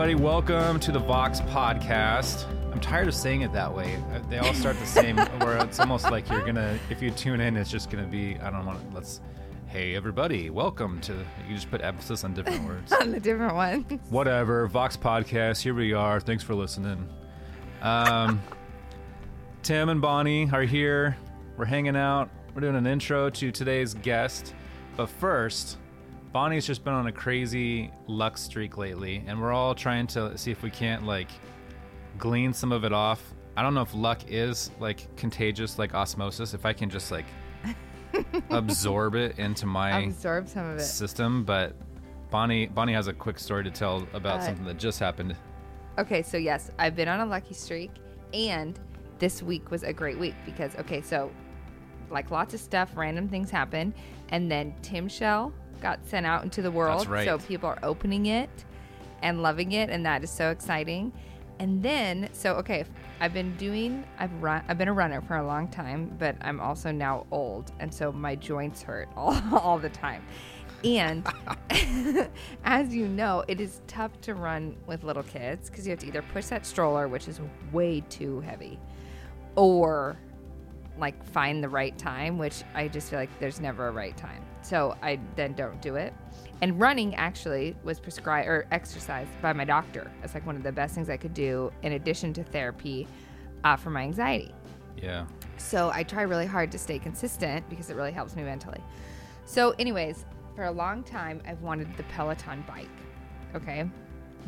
Everybody, welcome to the Vox podcast. I'm tired of saying it that way. Uh, They all start the same, where it's almost like you're gonna, if you tune in, it's just gonna be, I don't want to, let's, hey, everybody, welcome to, you just put emphasis on different words. on the different ones. Whatever, Vox podcast, here we are. Thanks for listening. Um, Tim and Bonnie are here. We're hanging out. We're doing an intro to today's guest. But first, Bonnie's just been on a crazy luck streak lately, and we're all trying to see if we can't like glean some of it off. I don't know if luck is like contagious like osmosis, if I can just like absorb it into my Absorb some of it. system, but Bonnie Bonnie has a quick story to tell about Uh, something that just happened. Okay, so yes, I've been on a lucky streak, and this week was a great week because okay, so like lots of stuff, random things happen, and then Tim Shell got sent out into the world, right. so people are opening it and loving it, and that is so exciting. And then, so okay, I've been doing, I've run, I've been a runner for a long time, but I'm also now old, and so my joints hurt all, all the time. And as you know, it is tough to run with little kids because you have to either push that stroller, which is way too heavy, or like find the right time, which I just feel like there's never a right time. So I then don't do it. And running actually was prescribed or exercised by my doctor. It's like one of the best things I could do in addition to therapy uh, for my anxiety. Yeah. So I try really hard to stay consistent because it really helps me mentally. So, anyways, for a long time, I've wanted the Peloton bike. Okay.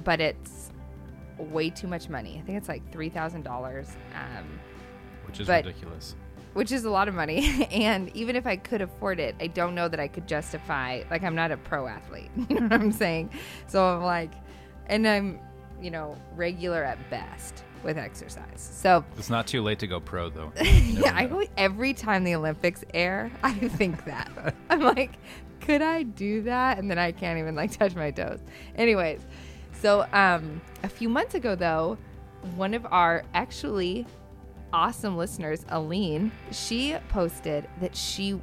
But it's way too much money. I think it's like $3,000, um, Which is ridiculous. Which is a lot of money. and even if I could afford it, I don't know that I could justify, like, I'm not a pro athlete. You know what I'm saying? So I'm like, and I'm, you know, regular at best with exercise. So It's not too late to go pro though. yeah, I go every time the Olympics air, I think that. I'm like, could I do that? And then I can't even like touch my toes. Anyways, so um a few months ago though, one of our actually awesome listeners, Aline, she posted that she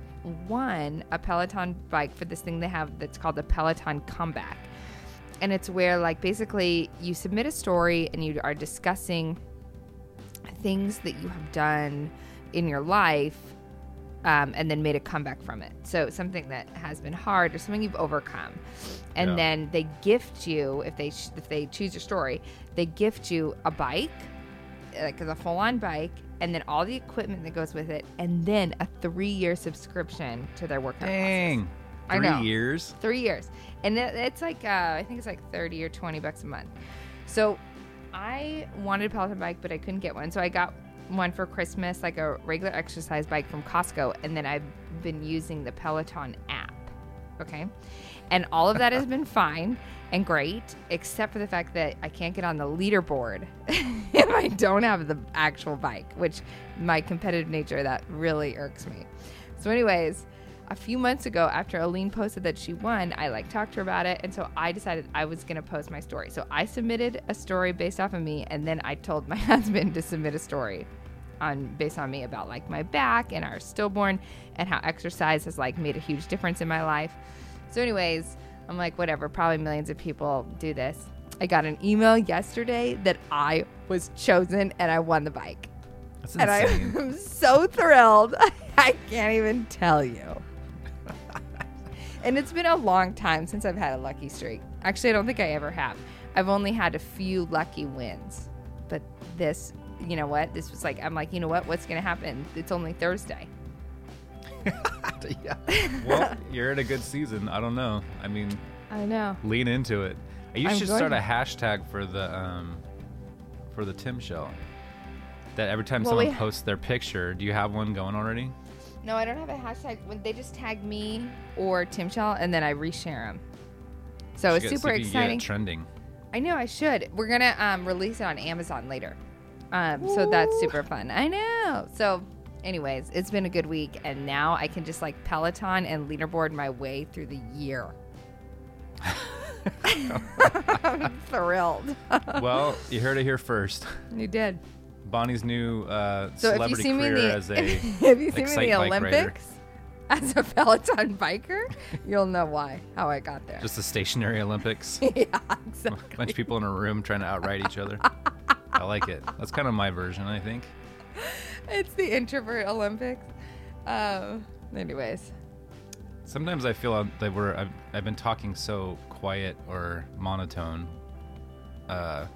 won a Peloton bike for this thing they have that's called the Peloton Comeback. And it's where like basically you submit a story and you are discussing things that you have done in your life um, and then made a comeback from it. So something that has been hard or something you've overcome, and Yeah. then they gift you if they sh- if they choose your story, they gift you a bike, like a full on bike, and then all the equipment that goes with it, and then a three year subscription to their workout. classes. Dang. I Three know. years. Three years, and it, it's like uh, I think it's like thirty or twenty bucks a month. So I wanted a Peloton bike, but I couldn't get one, so I got one for Christmas, like a regular exercise bike from Costco, and then I've been using the Peloton app. Okay, and all of that has been fine and great, except for the fact that I can't get on the leaderboard if I don't have the actual bike, which my competitive nature that really irks me. So, anyways, a few months ago, after Aline posted that she won, I like talked to her about it, and so I decided I was gonna post my story. So I submitted a story based off of me, and then I told my husband to submit a story on based on me about like my back and our stillborn and how exercise has like made a huge difference in my life. So, anyways, I'm like, whatever. Probably millions of people do this. I got an email yesterday that I was chosen and I won the bike. That's And I'm so thrilled. I can't even tell you. and it's been a long time since I've had a lucky streak. Actually, I don't think I ever have. I've only had a few lucky wins. But this, you know what? This was like, I'm like, you know what? What's going to happen? It's only Thursday. yeah. Well, you're in a good season. I don't know. I mean, I know. lean into it. You I'm should going start a hashtag for the um for the Tim show. That every time Well, someone we- posts their picture, do you have one going already? No, I don't have a hashtag. When they just tag me or Tim Shell, and then I reshare them. So it's Should get- see super if you can exciting. trending. I know I should. We're gonna um, release it on Amazon later, um, so that's super fun. I know. So, anyways, it's been a good week, and now I can just like Peloton and leaderboard my way through the year. I'm thrilled. well, you heard it here first. you did. Bonnie's new uh, So if you celebrity see me in the as a if you see me in the Excite bike rider. Olympics, as a Peloton biker, you'll know why, how I got there. Just the stationary Olympics. yeah, exactly. A bunch of people in a room trying to outride each other. I like it. That's kind of my version, I think. It's the introvert Olympics. Um, anyways, Sometimes I feel that we're I've, I've been talking so quiet or monotone uh,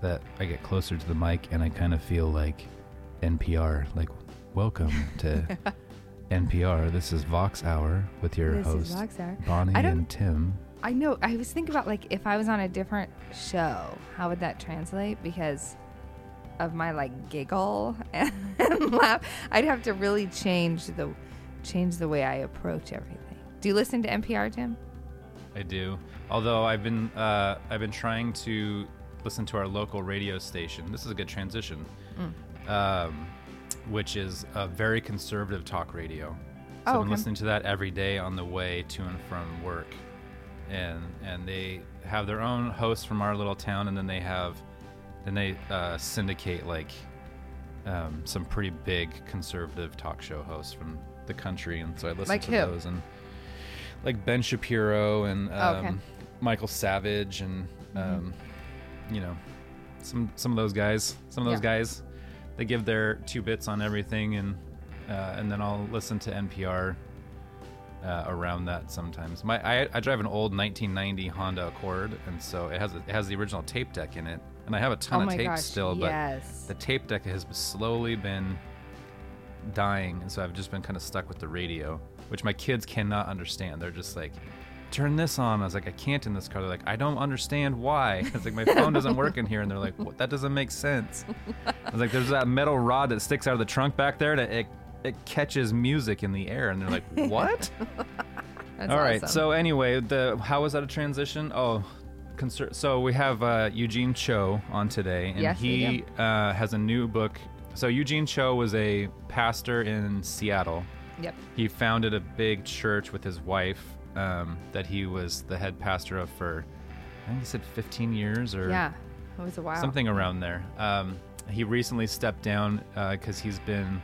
that I get closer to the mic and I kind of feel like NPR. Like, welcome to NPR. This is Vox Hour with your This host Vox Hour. Bonnie and Tim. I know. I was thinking about like if I was on a different show, how would that translate? Because of my like giggle and laugh, I'd have to really change the change the way I approach everything. Do you listen to NPR, Tim? I do. Although I've been uh, I've been trying to listen to our local radio station. This is a good transition, Mm. um, which is a very conservative talk radio. So Oh, I've been listening to that every day on the way to and from work, and and they have their own hosts from our little town, and then they have then they uh, syndicate like um, some pretty big conservative talk show hosts from the country, and so I listen Like to who? those and like Ben Shapiro and um, Oh, okay. Michael Savage and Mm-hmm. um, you know some some of those guys. Some of those Yeah. guys they give their two bits on everything, and uh, and then I'll listen to NPR uh, around that sometimes. My I, I drive an old 1990 Honda Accord, and so it has a, it has the original tape deck in it, and I have a ton oh of tape gosh! still, but yes. the tape deck has slowly been dying, and so I've just been kind of stuck with the radio, which my kids cannot understand. They're just like, "Turn this on." I was like, "I can't in this car." They're like, "I don't understand why." It's like my phone doesn't work in here, and they're like, what? "That doesn't make sense." I was like, "There's that metal rod that sticks out of the trunk back there that it it catches music in the air," and they're like, "What?" All right. awesome. So anyway, the how was that a transition? Oh, conser- so we have uh, Eugene Cho on today, and Yes, he uh, has a new book. So Eugene Cho was a pastor in Seattle. yep. He founded a big church with his wife um, that he was the head pastor of for, I think he said 15 years or Yeah, it was a while. something around there. Um, he recently stepped down because he's been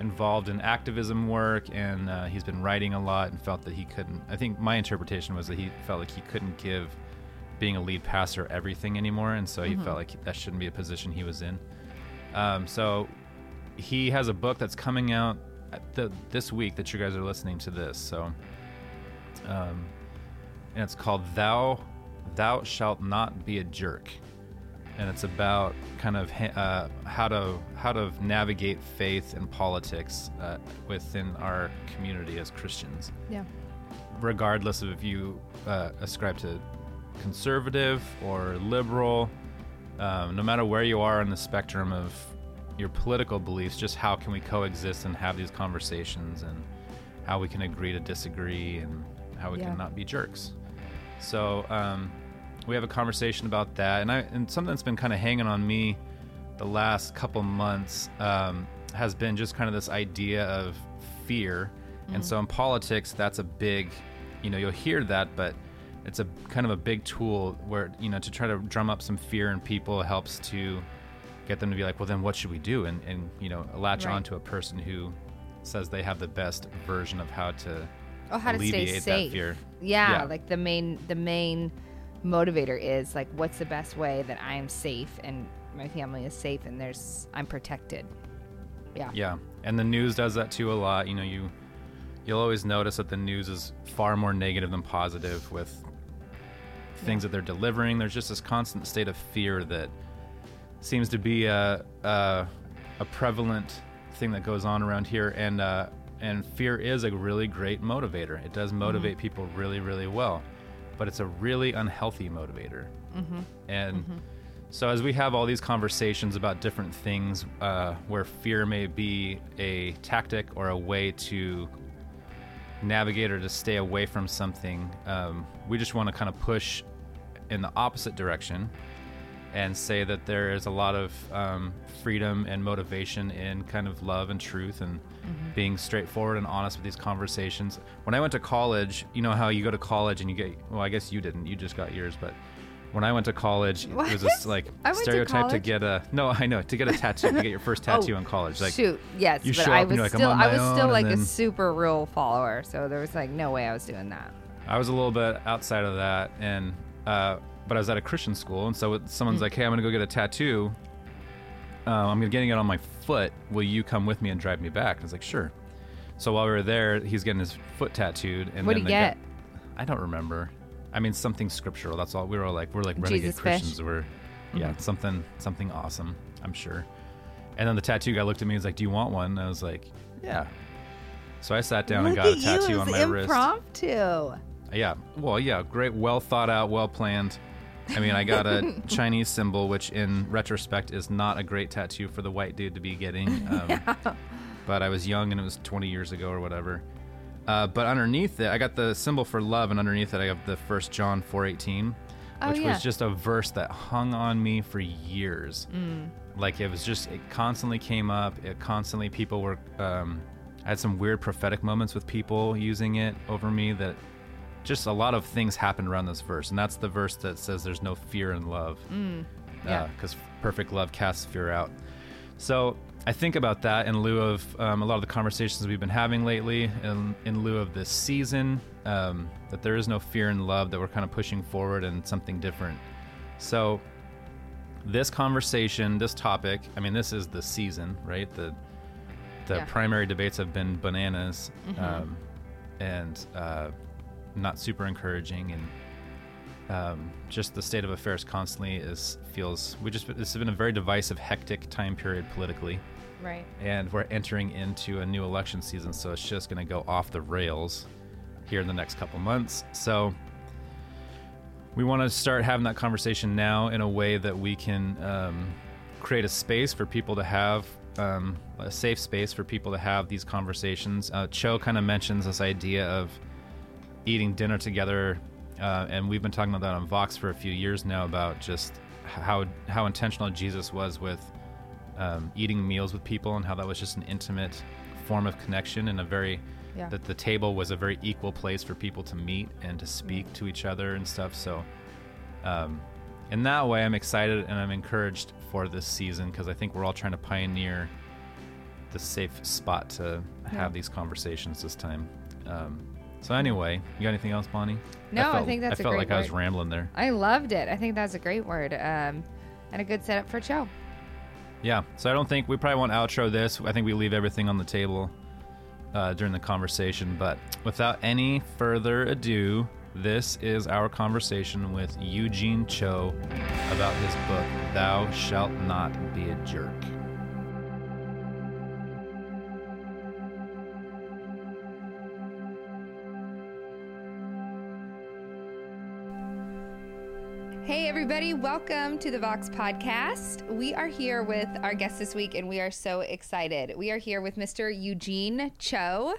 involved in activism work and uh, he's been writing a lot and felt that he couldn't. I think my interpretation was that he felt like he couldn't give being a lead passer everything anymore, and so he felt like that shouldn't be a position he was in. Um, so he has a book that's coming out at the, this week that you guys are listening to this. So, um, and it's called "Thou Thou Shalt Not Be a Jerk," and it's about kind of uh, how to how to navigate faith and politics uh, within our community as Christians, Yeah. regardless of if you uh, ascribe to conservative or liberal. Um, no matter where you are on the spectrum of your political beliefs, just how can we coexist and have these conversations, and how we can agree to disagree, and how we Yeah. can not be jerks. So um, we have a conversation about that, and I and something that's been kind of hanging on me the last couple months um, has been just kind of this idea of fear, and so in politics, that's a big, you know, you'll hear that, but it's a kind of a big tool where you know to try to drum up some fear in people helps to get them to be like, well, then what should we do? And and you know, latch Right. on to a person who says they have the best version of how to Oh, how to stay alleviate safe. that fear. Yeah, Yeah. like the main the main motivator is like what's the best way that I am safe and my family is safe and there's I'm protected. Yeah. Yeah, and the news does that too a lot. You know, you you'll always notice that the news is far more negative than positive with things that they're delivering. There's just this constant state of fear that seems to be a a, a prevalent thing that goes on around here, and uh, and fear is a really great motivator. It does motivate people really, really well, but it's a really unhealthy motivator. Mm-hmm. And so as we have all these conversations about different things uh, where fear may be a tactic or a way to navigate or to stay away from something, um, we just want to kind of push in the opposite direction and say that there is a lot of um, freedom and motivation in kind of love and truth and being straightforward and honest with these conversations. When I went to college, you know how you go to college and you get, well, I guess you didn't, you just got yours, but when I went to college, it was What? this like went to stereotype to, get a no, I know to get a tattoo to get your first tattoo Oh, in college. Like Shoot, yes, you but show I up and was you're like, I'm still I was still like then- a super rule follower, so there was like no way I was doing that. I was a little bit outside of that, and uh, but I was at a Christian school, and so someone's Mm. like, "Hey, I'm gonna go get a tattoo. Uh, I'm getting it on my foot. Will you come with me and drive me back?" I was like, "Sure." So while we were there, he's getting his foot tattooed, and then he the get? guy- I don't remember. I mean, something scriptural. That's all. We were all like, we're like renegade Jesus fish? Christians. We're, yeah, Mm-hmm. something, something awesome. I'm sure. And then the tattoo guy looked at me. and was like, "Do you want one?" And I was like, "Yeah." So I sat down and got a tattoo you, on my wrist. impromptu. Yeah. Well, yeah. Great. Well thought out. Well planned. I mean, I got a Chinese symbol, which in retrospect is not a great tattoo for the white dude to be getting. Um, But I was young and it was 20 years ago or whatever. Uh, but underneath it, I got the symbol for love, and underneath it, I have the First John 4:18, Oh, which yeah. was just a verse that hung on me for years. Mm. Like it was just, it constantly came up. It constantly, people were. Um, I had some weird prophetic moments with people using it over me that just a lot of things happen around this verse, and that's the verse that says there's no fear in love, yeah. because perfect love casts fear out. So I think about that in lieu of um, a lot of the conversations we've been having lately, in, in lieu of this season, um, that there is no fear in love, that we're kind of pushing forward and something different. So this conversation, this topic, I mean, this is the season, right? The the Yeah. primary debates have been bananas um, and uh, not super encouraging, and um, just the state of affairs constantly is feels we just this has been a very divisive, hectic time period politically, Right. and we're entering into a new election season, so it's just going to go off the rails here in the next couple months. So we want to start having that conversation now in a way that we can um, create a space for people to have um, a safe space for people to have these conversations. Uh, Cho kind of mentions this idea of eating dinner together, uh, and we've been talking about that on Vox for a few years now about just how how intentional Jesus was with um, eating meals with people and how that was just an intimate form of connection and a very Yeah. that the table was a very equal place for people to meet and to speak to each other and stuff. So, um, in that way, I'm excited and I'm encouraged for this season because I think we're all trying to pioneer the safe spot to have these conversations this time. Um, so anyway, you got anything else, Bonnie? No, I felt, think that's I felt like I was rambling there. I loved it. I think that's a great word um, and a good setup for Cho. Yeah. So I don't think we probably won't outro this. I think we leave everything on the table uh, during the conversation. But without any further ado, this is our conversation with Eugene Cho about his book, Thou Shalt Not Be a Jerk. Hey, everybody, welcome to the Vox Podcast. We are here with our guest this week, and we are so excited. We are here with Mr. Eugene Cho.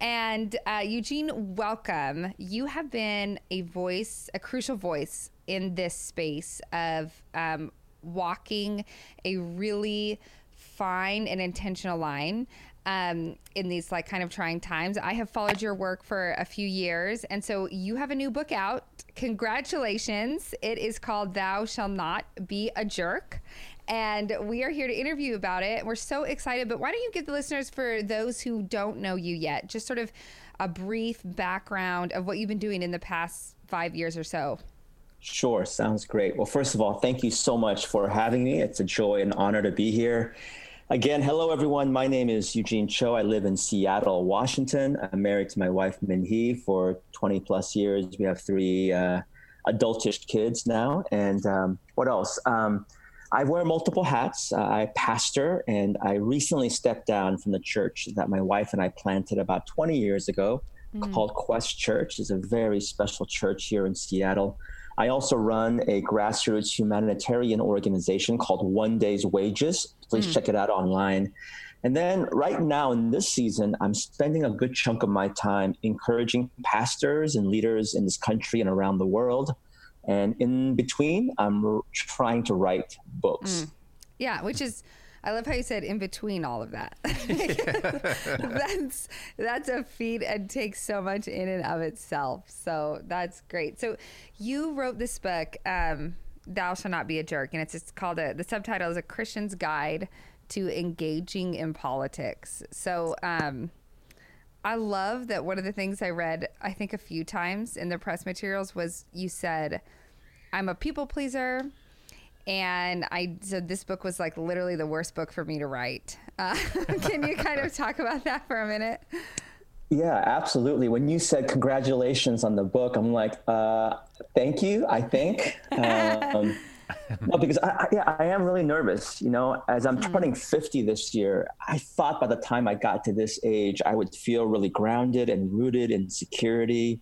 And uh, Eugene, welcome. You have been a voice, a crucial voice in this space of um, walking a really fine and intentional line um, in these like kind of trying times. I have followed your work for a few years, and so you have a new book out. Congratulations! It is called "Thou Shall Not Be a Jerk," and we are here to interview about it. We're so excited. But why don't you give the listeners, for those who don't know you yet, just sort of a brief background of what you've been doing in the past five years or so? Sure, sounds great. Well, first of all, thank you so much for having me. It's a joy and honor to be here. Again, hello everyone. My name is Eugene Cho. I live in Seattle, Washington. I'm married to my wife Minhee for 20 plus years. We have three uh, adultish kids now. And um, what else? Um, I wear multiple hats. Uh, I pastor, and I recently stepped down from the church that my wife and I planted about 20 years ago, called Quest Church. It's a very special church here in Seattle. I also run a grassroots humanitarian organization called One Day's Wages. Please check it out online. And then right now in this season, I'm spending a good chunk of my time encouraging pastors and leaders in this country and around the world. And in between, I'm r- trying to write books. Yeah, which is I love how you said in between all of that. that's that's a feat and takes so much in and of itself. So that's great. So you wrote this book, um, "Thou Shall Not Be a Jerk," and it's it's called a, the subtitle is "A Christian's Guide to Engaging in Politics." So. Um, I love that one of the things I read, I think a few times in the press materials was you said, I'm a people pleaser. And I said this book was like literally the worst book for me to write. Uh, can you kind of talk about that for a minute? Yeah, absolutely. When you said congratulations on the book, I'm like, uh, thank you, I think. Um, no, because I, I, yeah, I am really nervous. You know, as I'm mm. turning 50 this year, I thought by the time I got to this age, I would feel really grounded and rooted in security.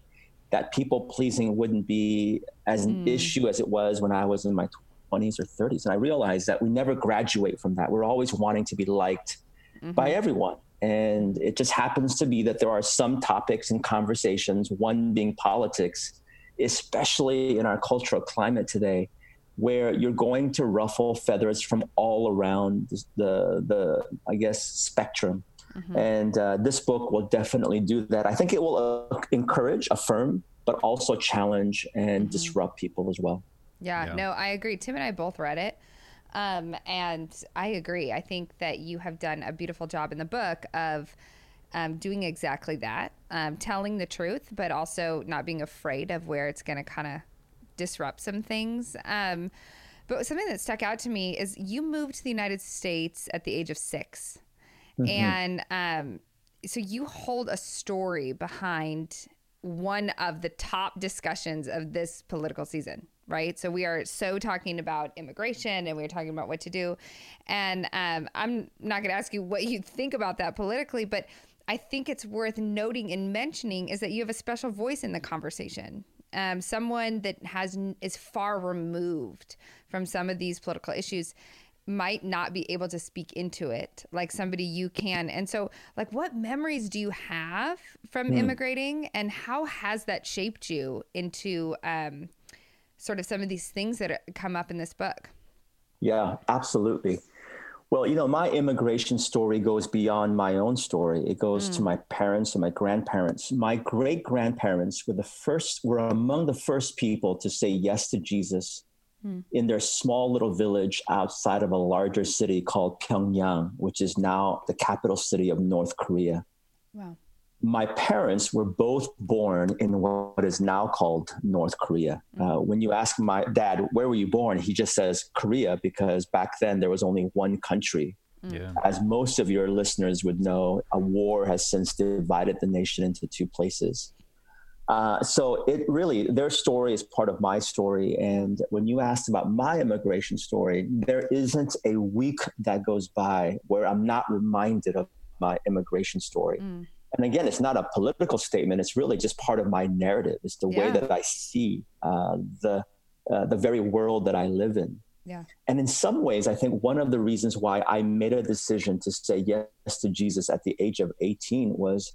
That people pleasing wouldn't be as an mm. issue as it was when I was in my 20s or 30s. And I realized that we never graduate from that. We're always wanting to be liked mm-hmm. by everyone. And it just happens to be that there are some topics and conversations, one being politics, especially in our cultural climate today, where you're going to ruffle feathers from all around the the I guess spectrum. Mm-hmm. And uh, this book will definitely do that. I think it will uh, encourage, affirm, but also challenge and mm-hmm. disrupt people as well. Yeah, yeah, no, I agree. Tim and I both read it. Um, and I agree. I think that you have done a beautiful job in the book of um, doing exactly that, um, telling the truth, but also not being afraid of where it's going to kind of disrupt some things. Um, but something that stuck out to me is you moved to the United States at the age of 6 mm-hmm. and um, so you hold a story behind one of the top discussions of this political season right? So we are so talking about immigration and we're talking about what to do. And um, I'm not going to ask you what you think about that politically, but I think it's worth noting and mentioning is that you have a special voice in the conversation um, someone that has is far removed from some of these political issues might not be able to speak into it like somebody you can and so like what memories do you have from mm. immigrating and how has that shaped you into um, sort of some of these things that come up in this book yeah absolutely well, you know, my immigration story goes beyond my own story. It goes mm. to my parents and my grandparents. My great grandparents were the first, were among the first people to say yes to Jesus mm. in their small little village outside of a larger city called Pyongyang, which is now the capital city of North Korea. Wow my parents were both born in what is now called North Korea. Mm. Uh, when you ask my dad, where were you born? He just says Korea because back then there was only one country. Mm. Yeah. As most of your listeners would know, a war has since divided the nation into two places. Uh, so it really, their story is part of my story. And when you asked about my immigration story, there isn't a week that goes by where I'm not reminded of my immigration story. Mm and again, it's not a political statement. It's really just part of my narrative. It's the yeah. way that I see uh, the uh, the very world that I live in. Yeah. And in some ways, I think one of the reasons why I made a decision to say yes to Jesus at the age of 18 was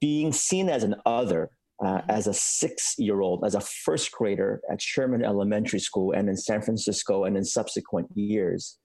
being seen as an other, uh, mm-hmm. as a six year old, as a first grader at Sherman Elementary School and in San Francisco and in subsequent years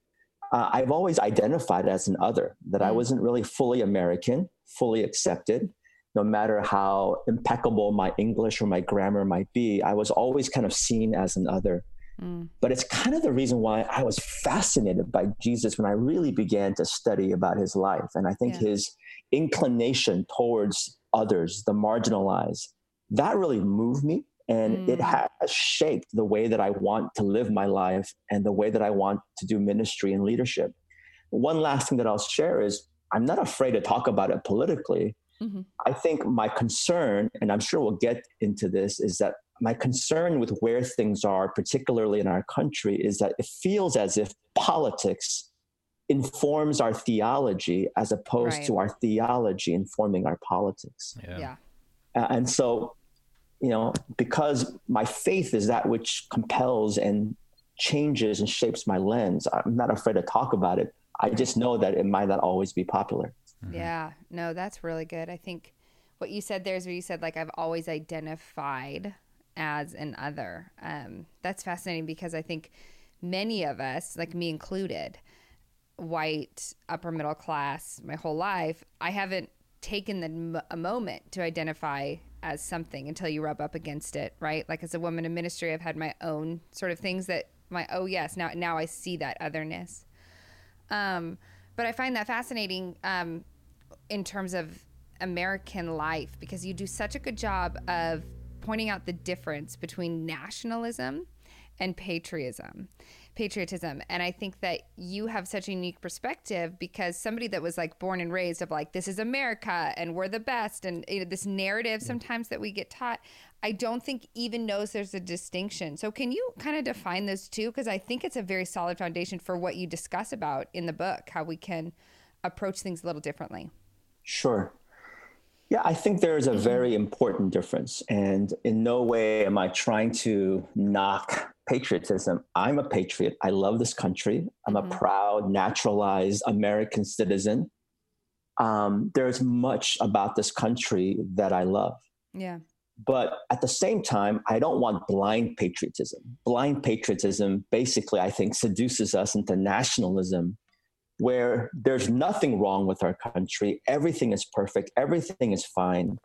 uh, I've always identified as an other, that I mm. wasn't really fully American, fully accepted. No matter how impeccable my English or my grammar might be, I was always kind of seen as an other. Mm. But it's kind of the reason why I was fascinated by Jesus when I really began to study about his life. And I think yeah. his inclination towards others, the marginalized, that really moved me and mm. it has shaped the way that I want to live my life and the way that I want to do ministry and leadership. One last thing that I'll share is I'm not afraid to talk about it politically. Mm-hmm. I think my concern, and I'm sure we'll get into this, is that my concern with where things are, particularly in our country, is that it feels as if politics informs our theology as opposed right. to our theology informing our politics. Yeah. yeah. And so you know, because my faith is that which compels and changes and shapes my lens, I'm not afraid to talk about it. I just know that it might not always be popular. Mm-hmm. Yeah, no, that's really good. I think what you said there is where you said, like, I've always identified as an other. Um, that's fascinating because I think many of us, like me included, white, upper middle class my whole life, I haven't taken the, a moment to identify as something until you rub up against it, right? Like as a woman in ministry, I've had my own sort of things that my oh yes now now I see that otherness. Um, but I find that fascinating um, in terms of American life because you do such a good job of pointing out the difference between nationalism and patriotism patriotism. And i think that you have such a unique perspective because somebody that was like born and raised of like this is america and we're the best and you know, this narrative sometimes that we get taught i don't think even knows there's a distinction so can you kind of define those two because i think it's a very solid foundation for what you discuss about in the book how we can approach things a little differently sure yeah, I think there is a very important difference. And in no way am I trying to knock patriotism. I'm a patriot. I love this country. I'm mm-hmm. a proud, naturalized American citizen. Um, there's much about this country that I love. Yeah. But at the same time, I don't want blind patriotism. Blind patriotism basically, I think, seduces us into nationalism where there's nothing wrong with our country. Everything is perfect, everything is fine.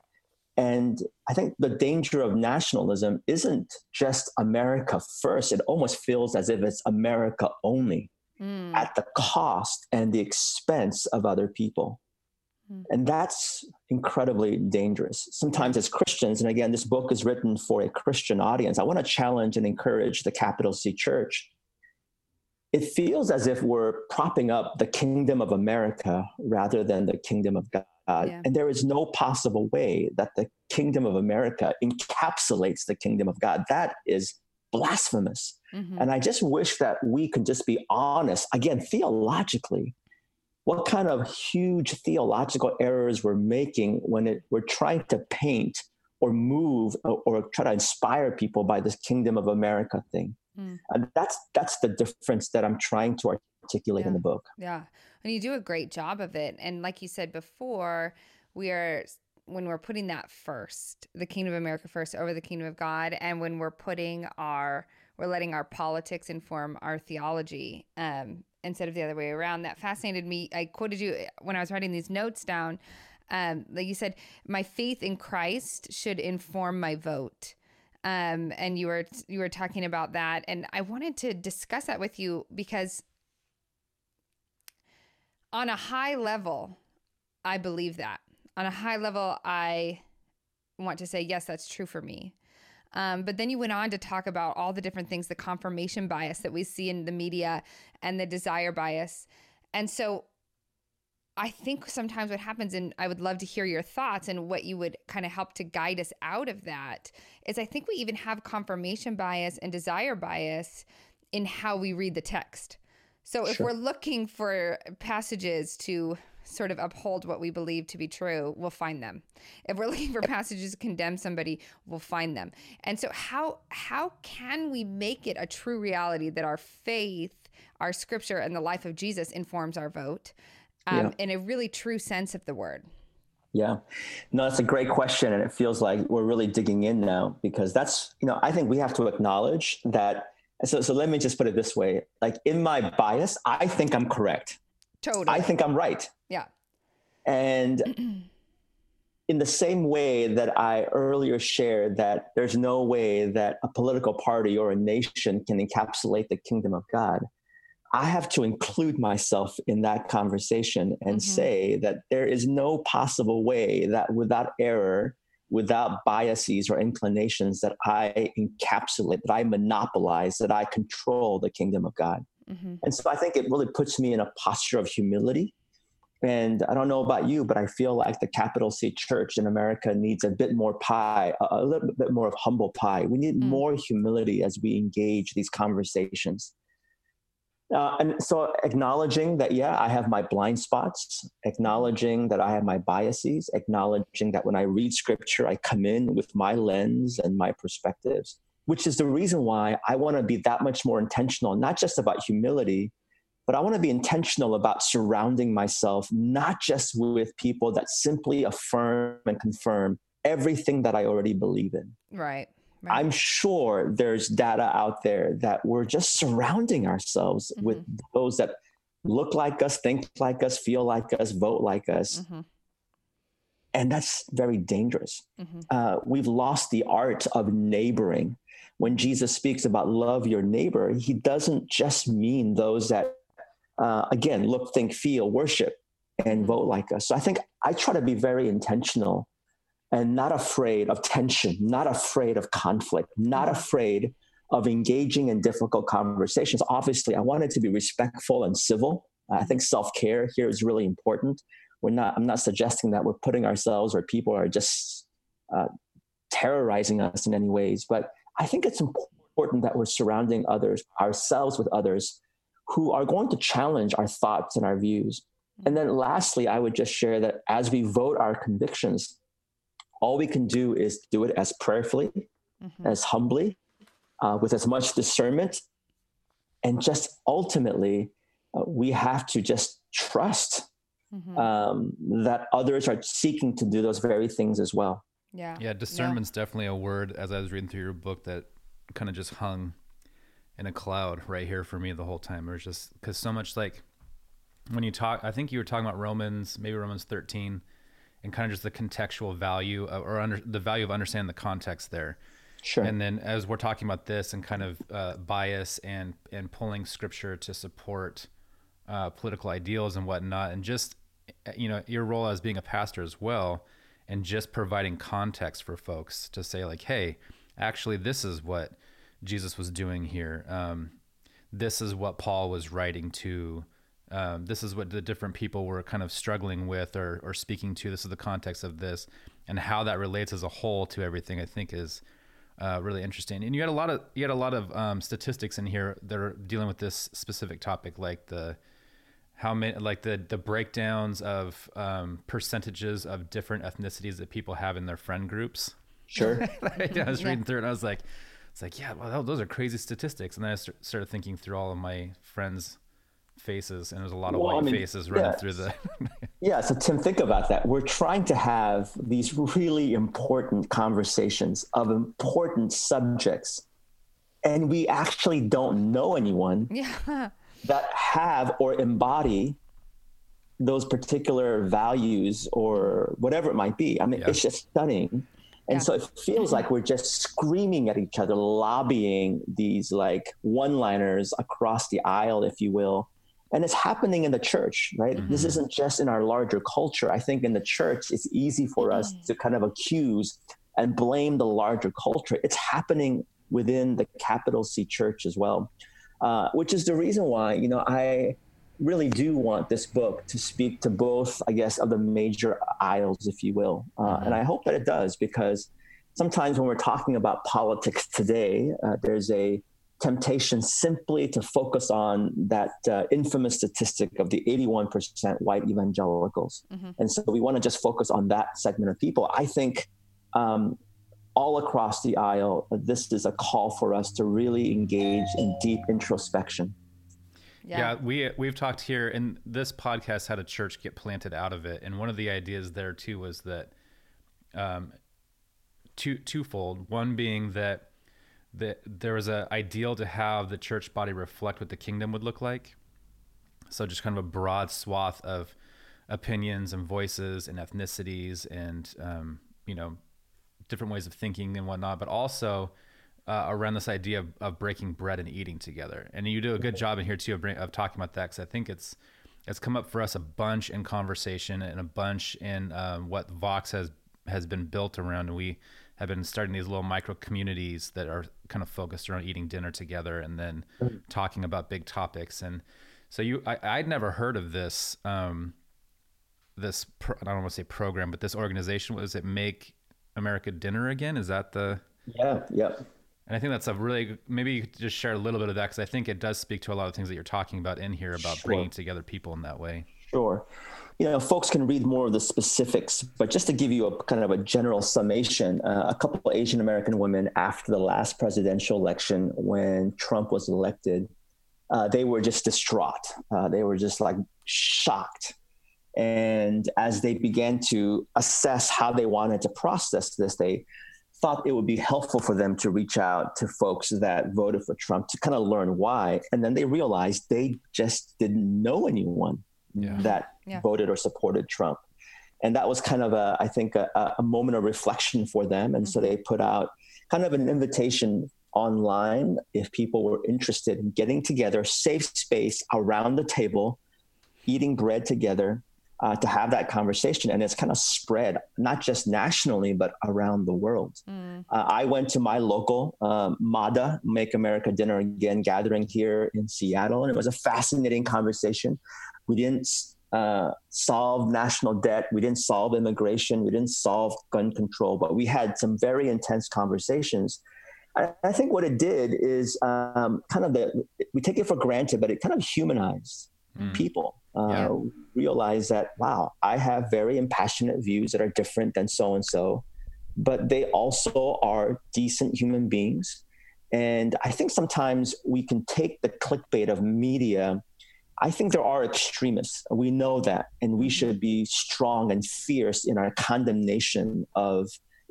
And I think the danger of nationalism isn't just America first. It almost feels as if it's America only mm. at the cost and the expense of other people. Mm. And that's incredibly dangerous. Sometimes, as Christians, and again, this book is written for a Christian audience, I want to challenge and encourage the capital C church it feels as if we're propping up the kingdom of America rather than the kingdom of God. Yeah. And there is no possible way that the kingdom of America encapsulates the kingdom of God. That is blasphemous. Mm-hmm. And I just wish that we could just be honest, again, theologically, what kind of huge theological errors we're making when it, we're trying to paint or move or, or try to inspire people by this kingdom of America thing. Mm. And that's that's the difference that I'm trying to articulate yeah. in the book. Yeah. And you do a great job of it. And like you said before, we are when we're putting that first, the kingdom of America first over the kingdom of God, and when we're putting our we're letting our politics inform our theology um, instead of the other way around. That fascinated me. I quoted you when I was writing these notes down. Um, like you said, my faith in Christ should inform my vote um, and you were you were talking about that, and I wanted to discuss that with you because on a high level, I believe that. On a high level, I want to say yes, that's true for me. Um, but then you went on to talk about all the different things, the confirmation bias that we see in the media and the desire bias. And so I think sometimes what happens, and I would love to hear your thoughts and what you would kind of help to guide us out of that, is I think we even have confirmation bias and desire bias in how we read the text. So if sure. we're looking for passages to sort of uphold what we believe to be true, we'll find them. If we're looking for passages to condemn somebody, we'll find them. And so how how can we make it a true reality that our faith, our scripture and the life of Jesus informs our vote? um, yeah. in a really true sense of the word? Yeah, no, that's a great question. And it feels like we're really digging in now because that's, you know, I think we have to acknowledge that. So, so let me just put it this way like in my bias, I think I'm correct. Totally. I think I'm right. Yeah. And in the same way that I earlier shared that there's no way that a political party or a nation can encapsulate the kingdom of God, I have to include myself in that conversation and mm-hmm. say that there is no possible way that without error, without biases or inclinations, that I encapsulate, that I monopolize, that I control the kingdom of God. Mm-hmm. And so I think it really puts me in a posture of humility. And I don't know about you, but I feel like the capital C church in America needs a bit more pie, a, a little bit more of humble pie. We need mm. more humility as we engage these conversations. Uh, and so acknowledging that, yeah, I have my blind spots, acknowledging that I have my biases, acknowledging that when I read scripture, I come in with my lens and my perspectives, which is the reason why I want to be that much more intentional, not just about humility, but I want to be intentional about surrounding myself, not just with people that simply affirm and confirm everything that I already believe in. Right. Right. I'm sure there's data out there that we're just surrounding ourselves mm-hmm. with those that look like us, think like us, feel like us, vote like us. Mm-hmm. And that's very dangerous. Mm-hmm. Uh, we've lost the art of neighboring. When Jesus speaks about love your neighbor, he doesn't just mean those that, uh, again, look, think, feel, worship, and mm-hmm. vote like us. So I think I try to be very intentional and not afraid of tension, not afraid of conflict, not mm-hmm. afraid of engaging in difficult conversations. Obviously, I want it to be respectful and civil. I think self care here is really important. We're not. I'm not suggesting that we're putting ourselves or people are just uh, terrorizing us in any ways, but I think it's important that we're surrounding others, ourselves with others, who are going to challenge our thoughts and our views. And then, lastly, I would just share that as we vote our convictions, all we can do is do it as prayerfully, mm-hmm. as humbly, uh, with as much discernment. And just ultimately, uh, we have to just trust mm-hmm. um, that others are seeking to do those very things as well. Yeah. Yeah. Discernment's yeah. definitely a word as I was reading through your book that kind of just hung in a cloud right here for me the whole time. It was just because so much like when you talk, I think you were talking about Romans, maybe Romans 13, and kind of just the contextual value of, or under, the value of understanding the context there. Sure. And then as we're talking about this and kind of uh, bias and and pulling scripture to support uh, political ideals and whatnot, and just you know your role as being a pastor as well, and just providing context for folks to say like, hey, actually, this is what Jesus was doing here. Um, this is what Paul was writing to. Um, this is what the different people were kind of struggling with or, or speaking to. This is the context of this, and how that relates as a whole to everything. I think is uh, really interesting. And you had a lot of you had a lot of um, statistics in here that are dealing with this specific topic, like the how many like the the breakdowns of um, percentages of different ethnicities that people have in their friend groups. Sure. like, I was reading through it and I was like, it's like yeah, well, those are crazy statistics. And then I started thinking through all of my friends' faces, and there's a lot of well, white I mean, faces running yeah. through the. yeah, so Tim, think about that. We're trying to have these really important conversations of important subjects, and we actually don't know anyone yeah. That have or embody those particular values or whatever it might be. I mean, yeah. it's just stunning. And yeah. so it feels like we're just screaming at each other, lobbying these like one liners across the aisle, if you will, and it's happening in the church right mm-hmm. this isn't just in our larger culture i think in the church it's easy for mm-hmm. us to kind of accuse and blame the larger culture it's happening within the capital c church as well uh, which is the reason why you know i really do want this book to speak to both i guess of the major aisles if you will uh, mm-hmm. and i hope that it does because sometimes when we're talking about politics today uh, there's a temptation simply to focus on that uh, infamous statistic of the 81% white evangelicals. Mm-hmm. And so we want to just focus on that segment of people. I think um, all across the aisle, this is a call for us to really engage in deep introspection. Yeah. yeah, we we've talked here, and this podcast had a church get planted out of it, and one of the ideas there too was that, um, two twofold. One being that that there was an ideal to have the church body reflect what the kingdom would look like. So just kind of a broad swath of opinions and voices and ethnicities and um, you know different ways of thinking and whatnot, but also uh, around this idea of, of, breaking bread and eating together. And you do a good job in here too of, bring, of talking about that because I think it's it's come up for us a bunch in conversation and a bunch in um, what Vox has has been built around. And we have been starting these little micro communities that are kind of focused around eating dinner together and then mm-hmm. talking about big topics. And so you, I, would never heard of this, um, this, pro, I don't want to say program, but this organization, was it Make America Dinner Again? Is that the? Yeah. Yeah. And I think that's a really, maybe you could just share a little bit of that because I think it does speak to a lot of things that you're talking about in here about sure. bringing together people in that way. Sure you know, folks can read more of the specifics, but just to give you a kind of a general summation, uh, a couple of Asian American women after the last presidential election, when Trump was elected, uh, they were just distraught. Uh, they were just like shocked. And as they began to assess how they wanted to process this, they thought it would be helpful for them to reach out to folks that voted for Trump to kind of learn why. And then they realized they just didn't know anyone yeah. that yeah. voted or supported Trump. And that was kind of a, I think, a, a moment of reflection for them. And mm-hmm. so they put out kind of an invitation online if people were interested in getting together, safe space around the table, eating bread together, uh, to have that conversation. And it's kind of spread, not just nationally, but around the world. Mm. Uh, I went to my local um, MADA, Make America Dinner Again, gathering here in Seattle, and it was a fascinating conversation. We didn't uh, solve national debt, we didn't solve immigration, we didn't solve gun control, but we had some very intense conversations. I think what it did is um, kind of the, we take it for granted, but it kind of humanized mm. people uh, yeah. realize that wow i have very impassionate views that are different than so and so but they also are decent human beings and i think sometimes we can take the clickbait of media i think there are extremists we know that and we mm-hmm. should be strong and fierce in our condemnation of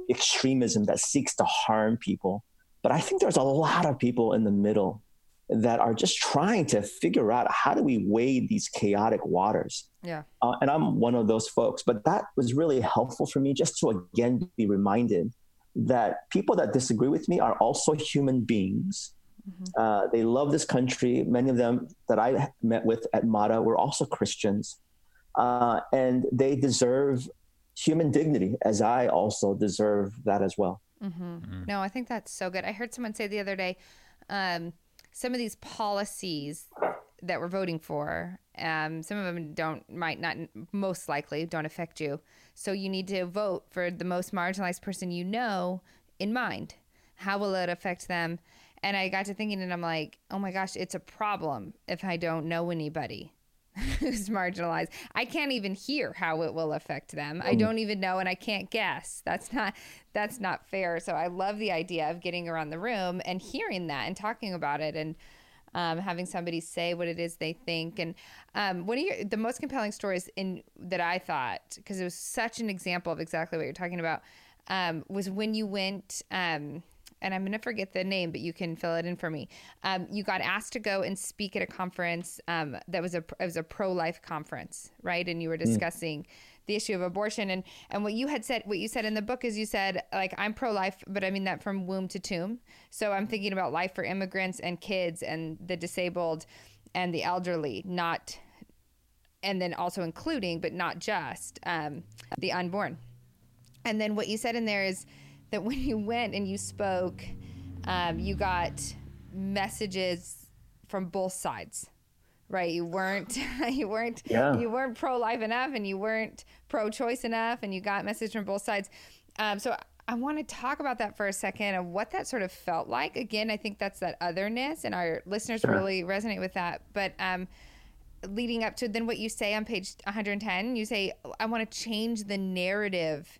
extremism that seeks to harm people but i think there's a lot of people in the middle that are just trying to figure out how do we wade these chaotic waters. Yeah. Uh, and I'm one of those folks. But that was really helpful for me just to again be reminded that people that disagree with me are also human beings. Mm-hmm. Uh, they love this country. Many of them that I met with at MADA were also Christians. Uh, and they deserve human dignity, as I also deserve that as well. Mm-hmm. Mm-hmm. No, I think that's so good. I heard someone say the other day, um, some of these policies that we're voting for, um, some of them don't, might not, most likely don't affect you. So you need to vote for the most marginalized person you know in mind. How will it affect them? And I got to thinking, and I'm like, oh my gosh, it's a problem if I don't know anybody who's marginalized. I can't even hear how it will affect them. I mm. don't even know and I can't guess. That's not that's not fair. So I love the idea of getting around the room and hearing that and talking about it and um, having somebody say what it is they think. And um, one of your, the most compelling stories in that I thought, because it was such an example of exactly what you're talking about, um, was when you went um, and I'm going to forget the name, but you can fill it in for me. Um, you got asked to go and speak at a conference um, that was a it was a pro life conference, right? And you were hmm. discussing. Mm. The issue of abortion and and what you had said, what you said in the book is you said like I'm pro life, but I mean that from womb to tomb. So I'm thinking about life for immigrants and kids and the disabled and the elderly, not and then also including, but not just um, the unborn. And then what you said in there is that when you went and you spoke, um, you got messages from both sides right you weren't you weren't yeah. you weren't pro-life enough and you weren't pro-choice enough and you got message from both sides um, so i want to talk about that for a second and what that sort of felt like again i think that's that otherness and our listeners sure. really resonate with that but um, leading up to then what you say on page 110 you say i want to change the narrative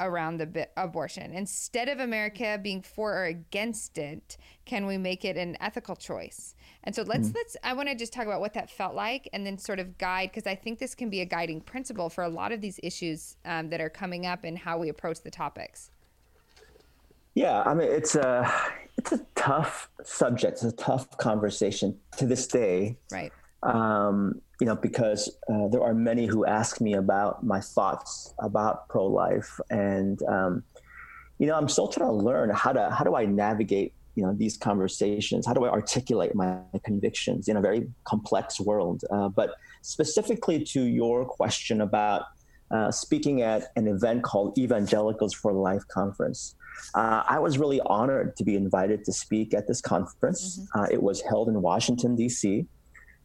around the abortion. Instead of America being for or against it, can we make it an ethical choice? And so let's mm. let's I want to just talk about what that felt like and then sort of guide because I think this can be a guiding principle for a lot of these issues um, that are coming up and how we approach the topics. Yeah, I mean it's a it's a tough subject. It's a tough conversation to this day. Right. Um, you know, because uh, there are many who ask me about my thoughts about pro life, and um, you know, I'm still trying to learn how to how do I navigate you know these conversations. How do I articulate my convictions in a very complex world? Uh, but specifically to your question about uh, speaking at an event called Evangelicals for Life conference. Uh, I was really honored to be invited to speak at this conference. Mm-hmm. Uh, it was held in Washington, D.C.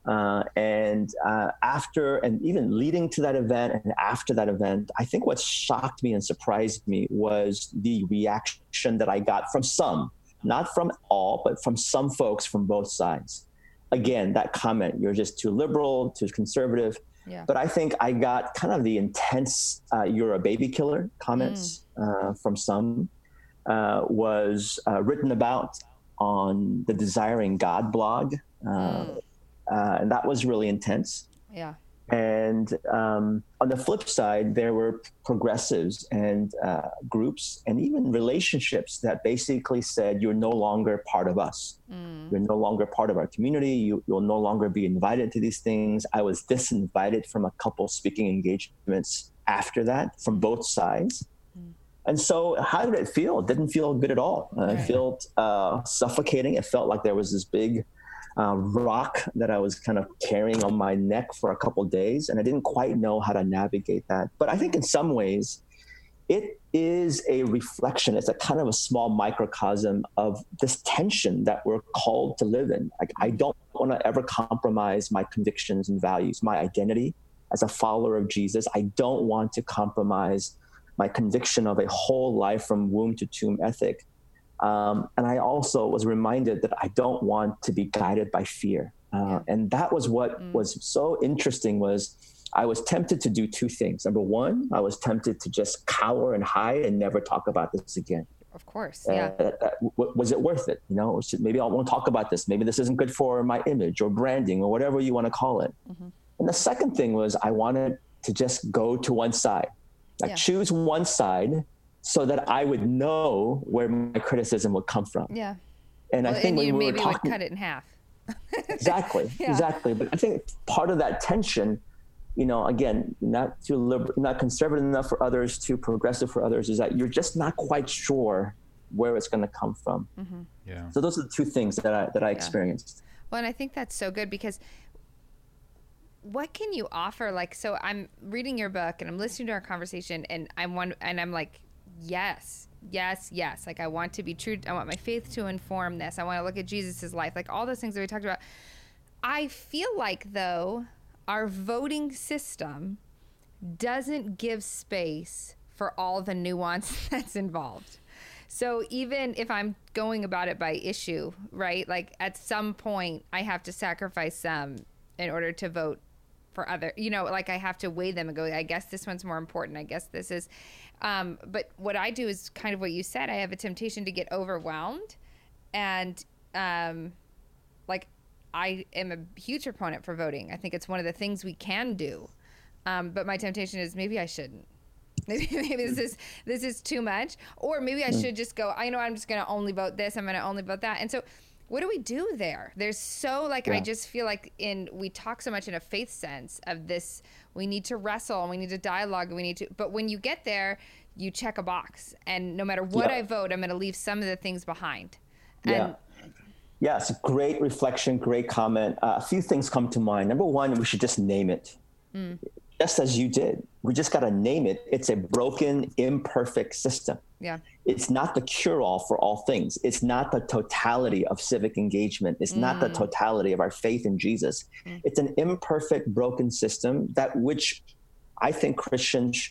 Uh, and uh, after, and even leading to that event and after that event, I think what shocked me and surprised me was the reaction that I got from some, not from all, but from some folks from both sides. Again, that comment, you're just too liberal, too conservative. Yeah. But I think I got kind of the intense, uh, you're a baby killer comments mm. from some, uh, was uh, written about on the Desiring God blog. Mm uh, and that was really intense. Yeah. And um, on the flip side, there were progressives and uh, groups and even relationships that basically said, You're no longer part of us. Mm. You're no longer part of our community. You, will no longer be invited to these things. I was disinvited from a couple speaking engagements after that from both sides. Mm. And so, how did it feel? It didn't feel good at all. Uh, right. It felt uh, suffocating. It felt like there was this big uh, rock that I was kind of carrying on my neck for a couple days, and I didn't quite know how to navigate that. But I think in some ways, it is a reflection. It's a kind of a small microcosm of this tension that we're called to live in. Like I don't want to ever compromise my convictions and values, my identity as a follower of Jesus. I don't want to compromise my conviction of a whole life from womb to tomb ethic. Um, and I also was reminded that I don't want to be guided by fear. Uh, and that was what mm. was so interesting was I was tempted to do two things. Number one, I was tempted to just cower and hide and never talk about this again. Of course, yeah. Uh, uh, was it worth it? You know, maybe I won't talk about this. Maybe this isn't good for my image or branding or whatever you want to call it. Mm-hmm. And the second thing was I wanted to just go to one side, like yeah. choose one side so that I would know where my criticism would come from. Yeah. And well, I think and when you we maybe were talking, would cut it in half. exactly, yeah. exactly. But I think part of that tension, you know, again, not too liberal, not conservative enough for others, too progressive for others, is that you're just not quite sure where it's going to come from. Mm-hmm. Yeah. So those are the two things that I that I yeah. experienced. Well, and I think that's so good because what can you offer? Like, so I'm reading your book and I'm listening to our conversation, and I'm one, and I'm like, yes, yes, yes. Like I want to be true. I want my faith to inform this. I want to look at Jesus's life. Like all those things that we talked about. I feel like though our voting system doesn't give space for all the nuance that's involved. So even if I'm going about it by issue, right? Like at some point I have to sacrifice some in order to vote for other, you know, like I have to weigh them and go, I guess this one's more important. I guess this is um, but what I do is kind of what you said. I have a temptation to get overwhelmed, and um, like I am a huge proponent for voting. I think it's one of the things we can do. Um, but my temptation is maybe I shouldn't. Maybe, maybe this is this is too much, or maybe I hmm. should just go. I know I'm just going to only vote this. I'm going to only vote that. And so, what do we do there? There's so like yeah. I just feel like in we talk so much in a faith sense of this we need to wrestle and we need to dialogue and we need to but when you get there you check a box and no matter what yeah. i vote i'm going to leave some of the things behind and yeah yes great reflection great comment uh, a few things come to mind number one we should just name it mm. Just as you did we just got to name it it's a broken imperfect system yeah it's not the cure all for all things. It's not the totality of civic engagement. It's mm. not the mm. totality of our faith in Jesus. Mm. It's an imperfect, broken system that which I think Christians,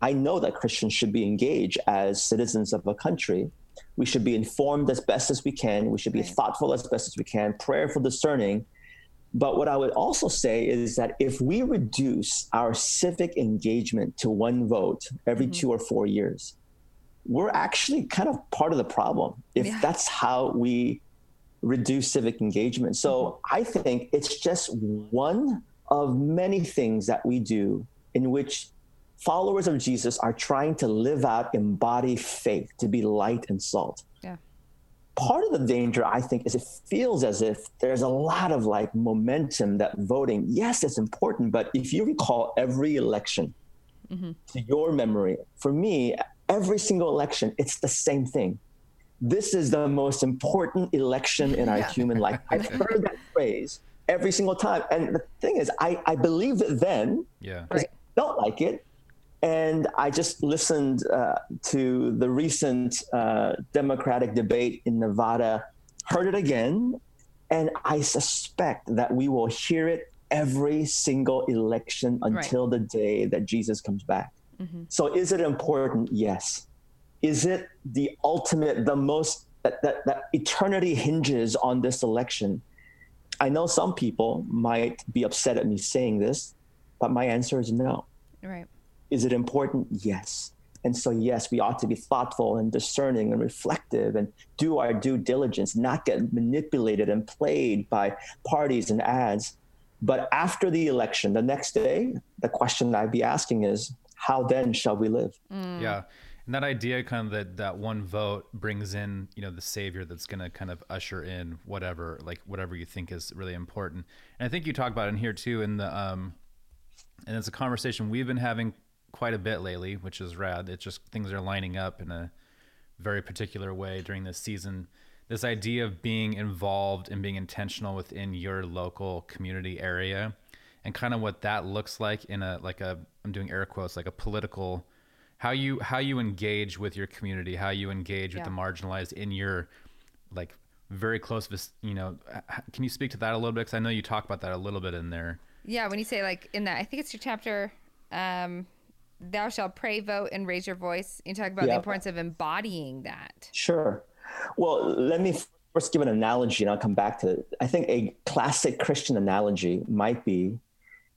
I know that Christians should be engaged as citizens of a country. We should be informed as best as we can. We should be right. thoughtful as best as we can, prayerful, discerning. But what I would also say is that if we reduce our civic engagement to one vote every mm-hmm. two or four years, we're actually kind of part of the problem if yeah. that's how we reduce civic engagement. So mm-hmm. I think it's just one of many things that we do in which followers of Jesus are trying to live out, embody faith, to be light and salt. Yeah. Part of the danger, I think, is it feels as if there's a lot of like momentum that voting, yes, it's important, but if you recall every election, mm-hmm. to your memory, for me, every single election, it's the same thing. This is the most important election in our yeah. human life. I've heard that phrase every single time. And the thing is, I, I believed it then. Yeah. Right. I felt like it. And I just listened uh, to the recent uh, Democratic debate in Nevada, heard it again, and I suspect that we will hear it every single election until right. the day that Jesus comes back. Mm-hmm. So is it important? Yes. Is it the ultimate, the most, that, that, that eternity hinges on this election? I know some people might be upset at me saying this, but my answer is no. Right. Is it important? Yes. And so, yes, we ought to be thoughtful and discerning and reflective and do our due diligence, not get manipulated and played by parties and ads. But after the election, the next day, the question I'd be asking is, how then shall we live? Mm. Yeah. And that idea kind of that that one vote brings in, you know, the savior that's going to kind of usher in whatever, like whatever you think is really important. And I think you talk about it in here too in the um and it's a conversation we've been having quite a bit lately, which is rad. It's just things are lining up in a very particular way during this season. This idea of being involved and being intentional within your local community area and kind of what that looks like in a like a I'm doing air quotes like a political how you how you engage with your community, how you engage with the marginalized in your like very close vis- you know can you speak to that a little bit cuz I know you talk about that a little bit in there. Yeah, when you say like in that, I think it's your chapter. Um, Thou shalt pray, vote, and raise your voice. You talk about the importance of embodying that. Sure. Well, let me first give an analogy and I'll come back to it. I think a classic Christian analogy might be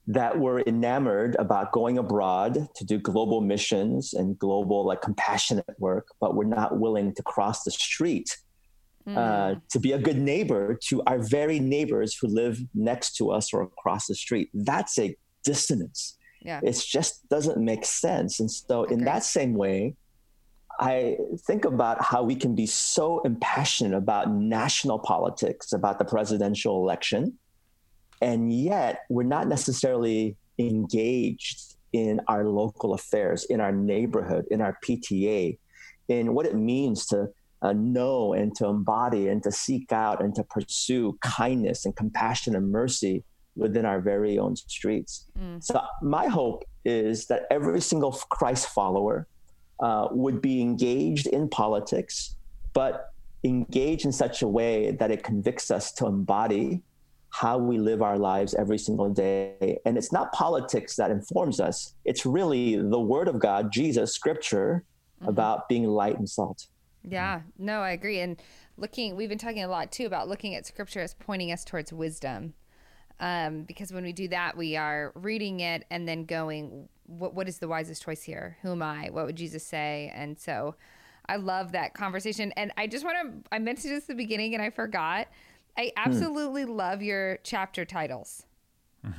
that we're enamored about going abroad to do global missions and global, like compassionate work, but we're not willing to cross the street uh, to be a good neighbor to our very neighbors who live next to us or across the street. That's a dissonance. Yeah. It just doesn't make sense. And so, in that same way, I think about how we can be so impassioned about national politics, about the presidential election, and yet we're not necessarily engaged in our local affairs, in our neighborhood, in our PTA, in what it means to uh, know and to embody and to seek out and to pursue kindness and compassion and mercy within our very own streets. So, my hope is that every single Christ follower uh, would be engaged in politics, but engaged in such a way that it convicts us to embody how we live our lives every single day. And it's not politics that informs us, it's really the Word of God, Jesus, Scripture, about being light and salt. Yeah, no, I agree. And looking, we've been talking a lot too about looking at scripture as pointing us towards wisdom. Um, because when we do that, we are reading it and then going, what, what is the wisest choice here? Who am I? What would Jesus say? And so I love that conversation. And I just want to, I mentioned this at the beginning and I forgot. I absolutely love your chapter titles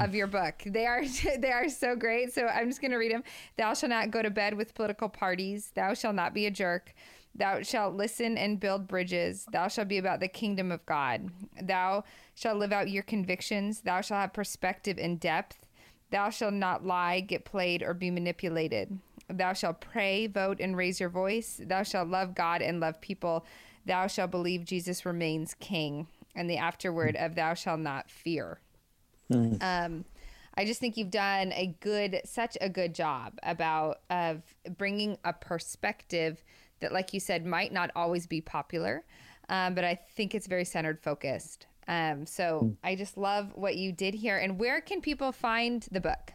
of your book. They are they are so great. So I'm just going to read them. Thou shalt not go to bed with political parties. Thou shalt not be a jerk. Thou shalt listen and build bridges. Thou shalt be about the kingdom of God. Thou shalt live out your convictions. Thou shalt have perspective and depth. Thou shalt not lie, get played, or be manipulated. Thou shalt pray, vote, and raise your voice. Thou shalt love God and love people. Thou shalt believe Jesus remains king. And the afterword of thou shalt not fear. Um, I just think you've done a good, such a good job about of bringing a perspective that, like you said, might not always be popular, um, but I think it's very centered, focused. Um, so I just love what you did here. And where can people find the book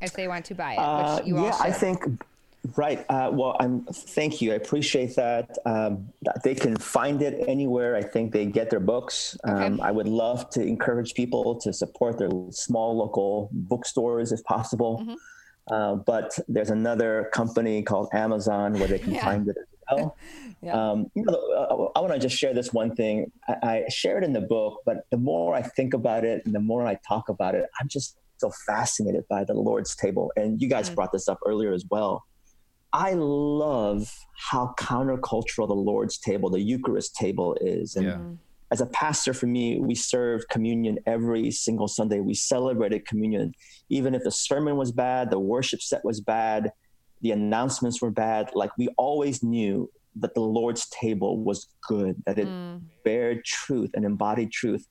if they want to buy it? Uh, Which you all yeah, I think right. Uh, well, I'm. Thank you. I appreciate that. Um, that they can find it anywhere. I think they get their books. Um, I would love to encourage people to support their small local bookstores if possible. Mm-hmm. Uh, but there's another company called Amazon where they can Yeah. find it as well. Yeah. Um, you know, uh, I want to just share this one thing. I, I share it in the book, but the more I think about it and the more I talk about it, I'm just so fascinated by the Lord's table. And you guys brought this up earlier as well. I love how countercultural the Lord's table, the Eucharist table is. And Yeah. as a pastor, for me, we served communion every single Sunday. We celebrated communion. Even if the sermon was bad, the worship set was bad, the announcements were bad, like we always knew that the Lord's table was good, that it mm. bared truth and embodied truth.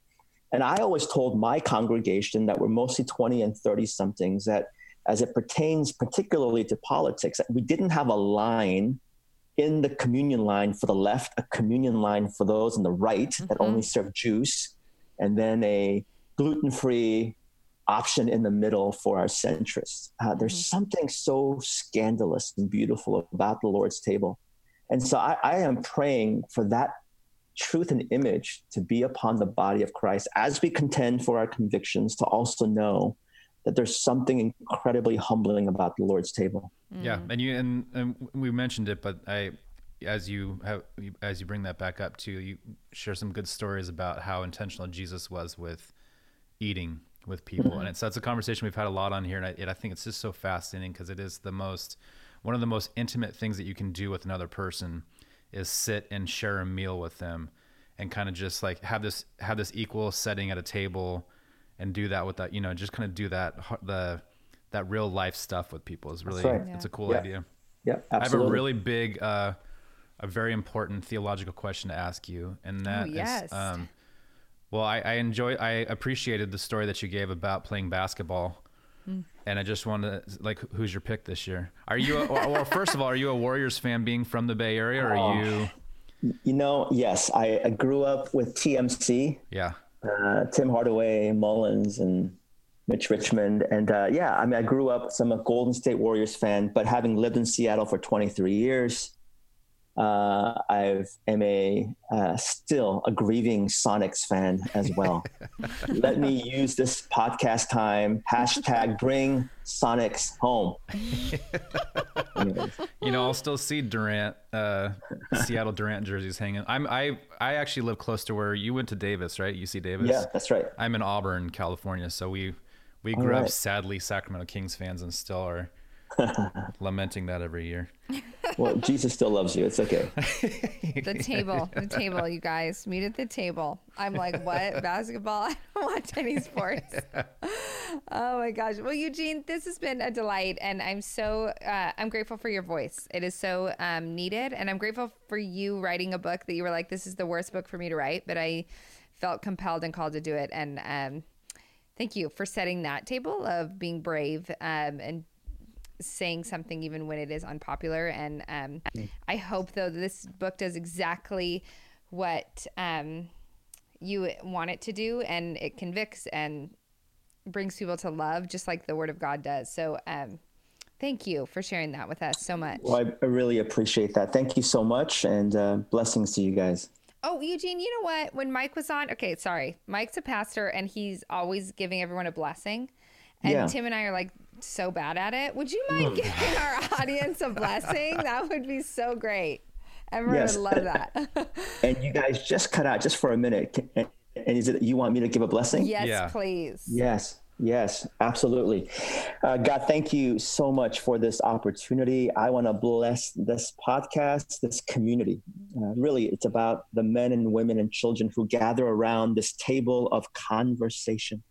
And I always told my congregation that we're mostly 20 and 30 somethings that as it pertains particularly to politics, that we didn't have a line in the communion line for the left, a communion line for those on the right that mm-hmm. only serve juice, and then a gluten free option in the middle for our centrists. Uh, there's something so scandalous and beautiful about the Lord's table. And so I, I am praying for that truth and image to be upon the body of Christ as we contend for our convictions, to also know that there's something incredibly humbling about the Lord's table. Yeah, and you and, and we mentioned it, but I, as you have, as you bring that back up too, you share some good stories about how intentional Jesus was with eating with people, and it's that's a conversation we've had a lot on here, and I, it, I think it's just so fascinating because it is the most one of the most intimate things that you can do with another person is sit and share a meal with them, and kind of just like have this have this equal setting at a table, and do that with that you know just kind of do that the that real life stuff with people is really right. it's a cool Yeah. idea. Yeah, I have a really big, uh, a very important theological question to ask you, and that is, yes. um, well, I, I enjoy, I appreciated the story that you gave about playing basketball, and I just wanted to, like, who's your pick this year? Are you, a, well, well, first of all, are you a Warriors fan, being from the Bay Area, or are you? You know, yes, I, I grew up with TMC, Yeah, uh, Tim Hardaway, Mullins, and Mitch Richmond. And uh, yeah, I mean, I grew up, so I'm a Golden State Warriors fan, but having lived in Seattle for 23 years, uh, I am a uh, still a grieving Sonics fan as well. Let me use this podcast time hashtag bring Sonics home. You know, I'll still see Durant, uh, Seattle Durant jerseys hanging. I'm, I, I actually live close to where you went to Davis, right? UC Davis. yeah, that's right. I'm in Auburn, California, so we we grew up sadly Sacramento Kings fans and still are lamenting that every year. Well, Jesus still loves you. It's okay. The table, the table, you guys meet at the table. I'm like, what? Basketball? I don't watch any sports. Oh my gosh. Well, Eugene, this has been a delight, and I'm so uh, I'm grateful for your voice. It is so um, needed, and I'm grateful for you writing a book that you were like, this is the worst book for me to write, but I felt compelled and called to do it, and um, thank you for setting that table of being brave um, and saying something even when it is unpopular. And um, I hope though that this book does exactly what um, you want it to do, and it convicts and brings people to love, just like the Word of God does. So. Um, Thank you for sharing that with us so much. Well, I, I really appreciate that. Thank you so much, and uh, blessings to you guys. Oh, Eugene, you know what? When Mike was on, okay, sorry. Mike's a pastor and he's always giving everyone a blessing. And Yeah. Tim and I are like so bad at it. Would you mind giving our audience a blessing? That would be so great. Everyone Yes. would love that. And you guys just cut out just for a minute. And, and is it you want me to give a blessing? yes, Yeah. please. Yes, yes, absolutely. Uh, God, thank you so much for this opportunity. I want to bless this podcast, this community. Uh, really, it's about the men and women and children who gather around this table of conversation.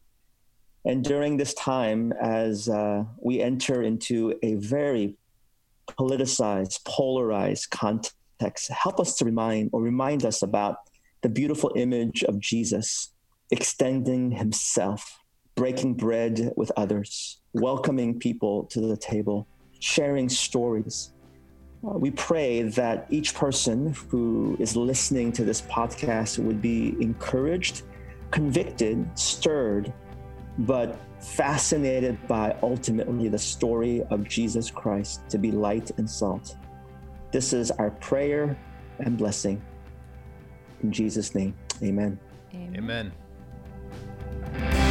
And during this time, as uh, we enter into a very politicized, polarized context, help us to remind or remind us about the beautiful image of Jesus extending himself breaking bread with others, welcoming people to the table, sharing stories. Uh, we pray that each person who is listening to this podcast would be encouraged, convicted, stirred, but fascinated by ultimately the story of Jesus Christ to be light and salt. This is our prayer and blessing. In Jesus' name, amen. Amen. amen.